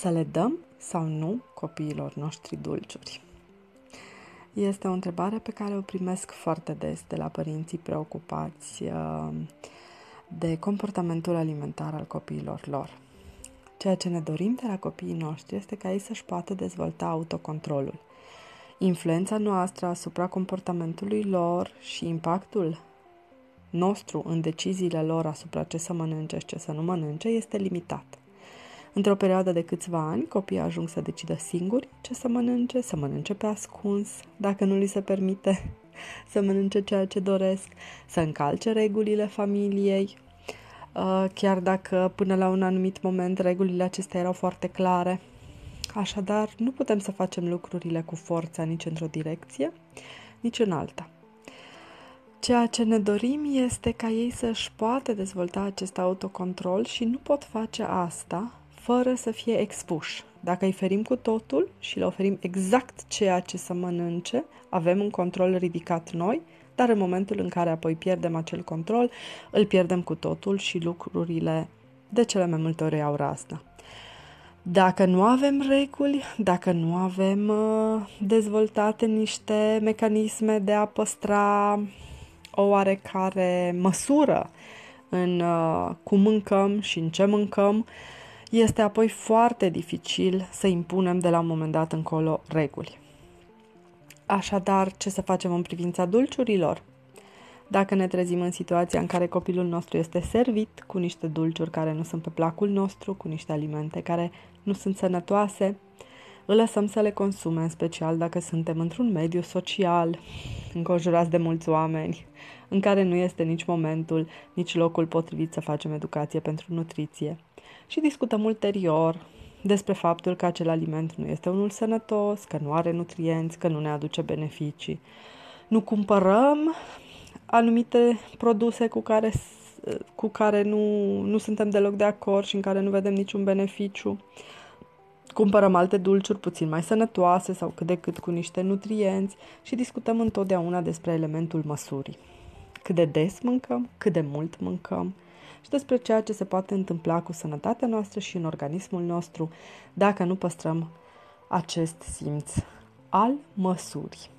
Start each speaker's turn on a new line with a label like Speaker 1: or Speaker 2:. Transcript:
Speaker 1: Să le dăm sau nu copiilor noștri dulciuri? Este o întrebare pe care o primesc foarte des de la părinții preocupați uh, de comportamentul alimentar al copiilor lor. Ceea ce ne dorim de la copiii noștri este ca ei să-și poată dezvolta autocontrolul. Influența noastră asupra comportamentului lor și impactul nostru în deciziile lor asupra ce să mănânce și ce să nu mănânce este limitat. Într-o perioadă de câțiva ani, copiii ajung să decidă singuri ce să mănânce, să mănânce pe ascuns, dacă nu li se permite să mănânce ceea ce doresc, să încalce regulile familiei, uh, chiar dacă până la un anumit moment regulile acestea erau foarte clare. Așadar, nu putem să facem lucrurile cu forța nici într-o direcție, nici în alta. Ceea ce ne dorim este ca ei să-și poată dezvolta acest autocontrol și nu pot face asta fără să fie expuși. Dacă îi ferim cu totul și le oferim exact ceea ce să mănânce, avem un control ridicat noi, dar în momentul în care apoi pierdem acel control, îl pierdem cu totul și lucrurile de cele mai multe ori au razna. Dacă nu avem reguli, dacă nu avem uh, dezvoltate niște mecanisme de a păstra o oarecare măsură în uh, cum mâncăm și în ce mâncăm, este apoi foarte dificil să impunem de la un moment dat încolo reguli. Așadar, ce să facem în privința dulciurilor? Dacă ne trezim în situația în care copilul nostru este servit cu niște dulciuri care nu sunt pe placul nostru, cu niște alimente care nu sunt sănătoase, îl lăsăm să le consume, în special dacă suntem într-un mediu social, înconjurați de mulți oameni, în care nu este nici momentul, nici locul potrivit să facem educație pentru nutriție. Și discutăm ulterior despre faptul că acel aliment nu este unul sănătos, că nu are nutrienți, că nu ne aduce beneficii. Nu cumpărăm anumite produse cu care, cu care nu, nu suntem deloc de acord și în care nu vedem niciun beneficiu. Cumpărăm alte dulciuri puțin mai sănătoase sau cât de cât cu niște nutrienți și discutăm întotdeauna despre elementul măsurii. Cât de des mâncăm, cât de mult mâncăm și despre ceea ce se poate întâmpla cu sănătatea noastră și în organismul nostru dacă nu păstrăm acest simț al măsurii.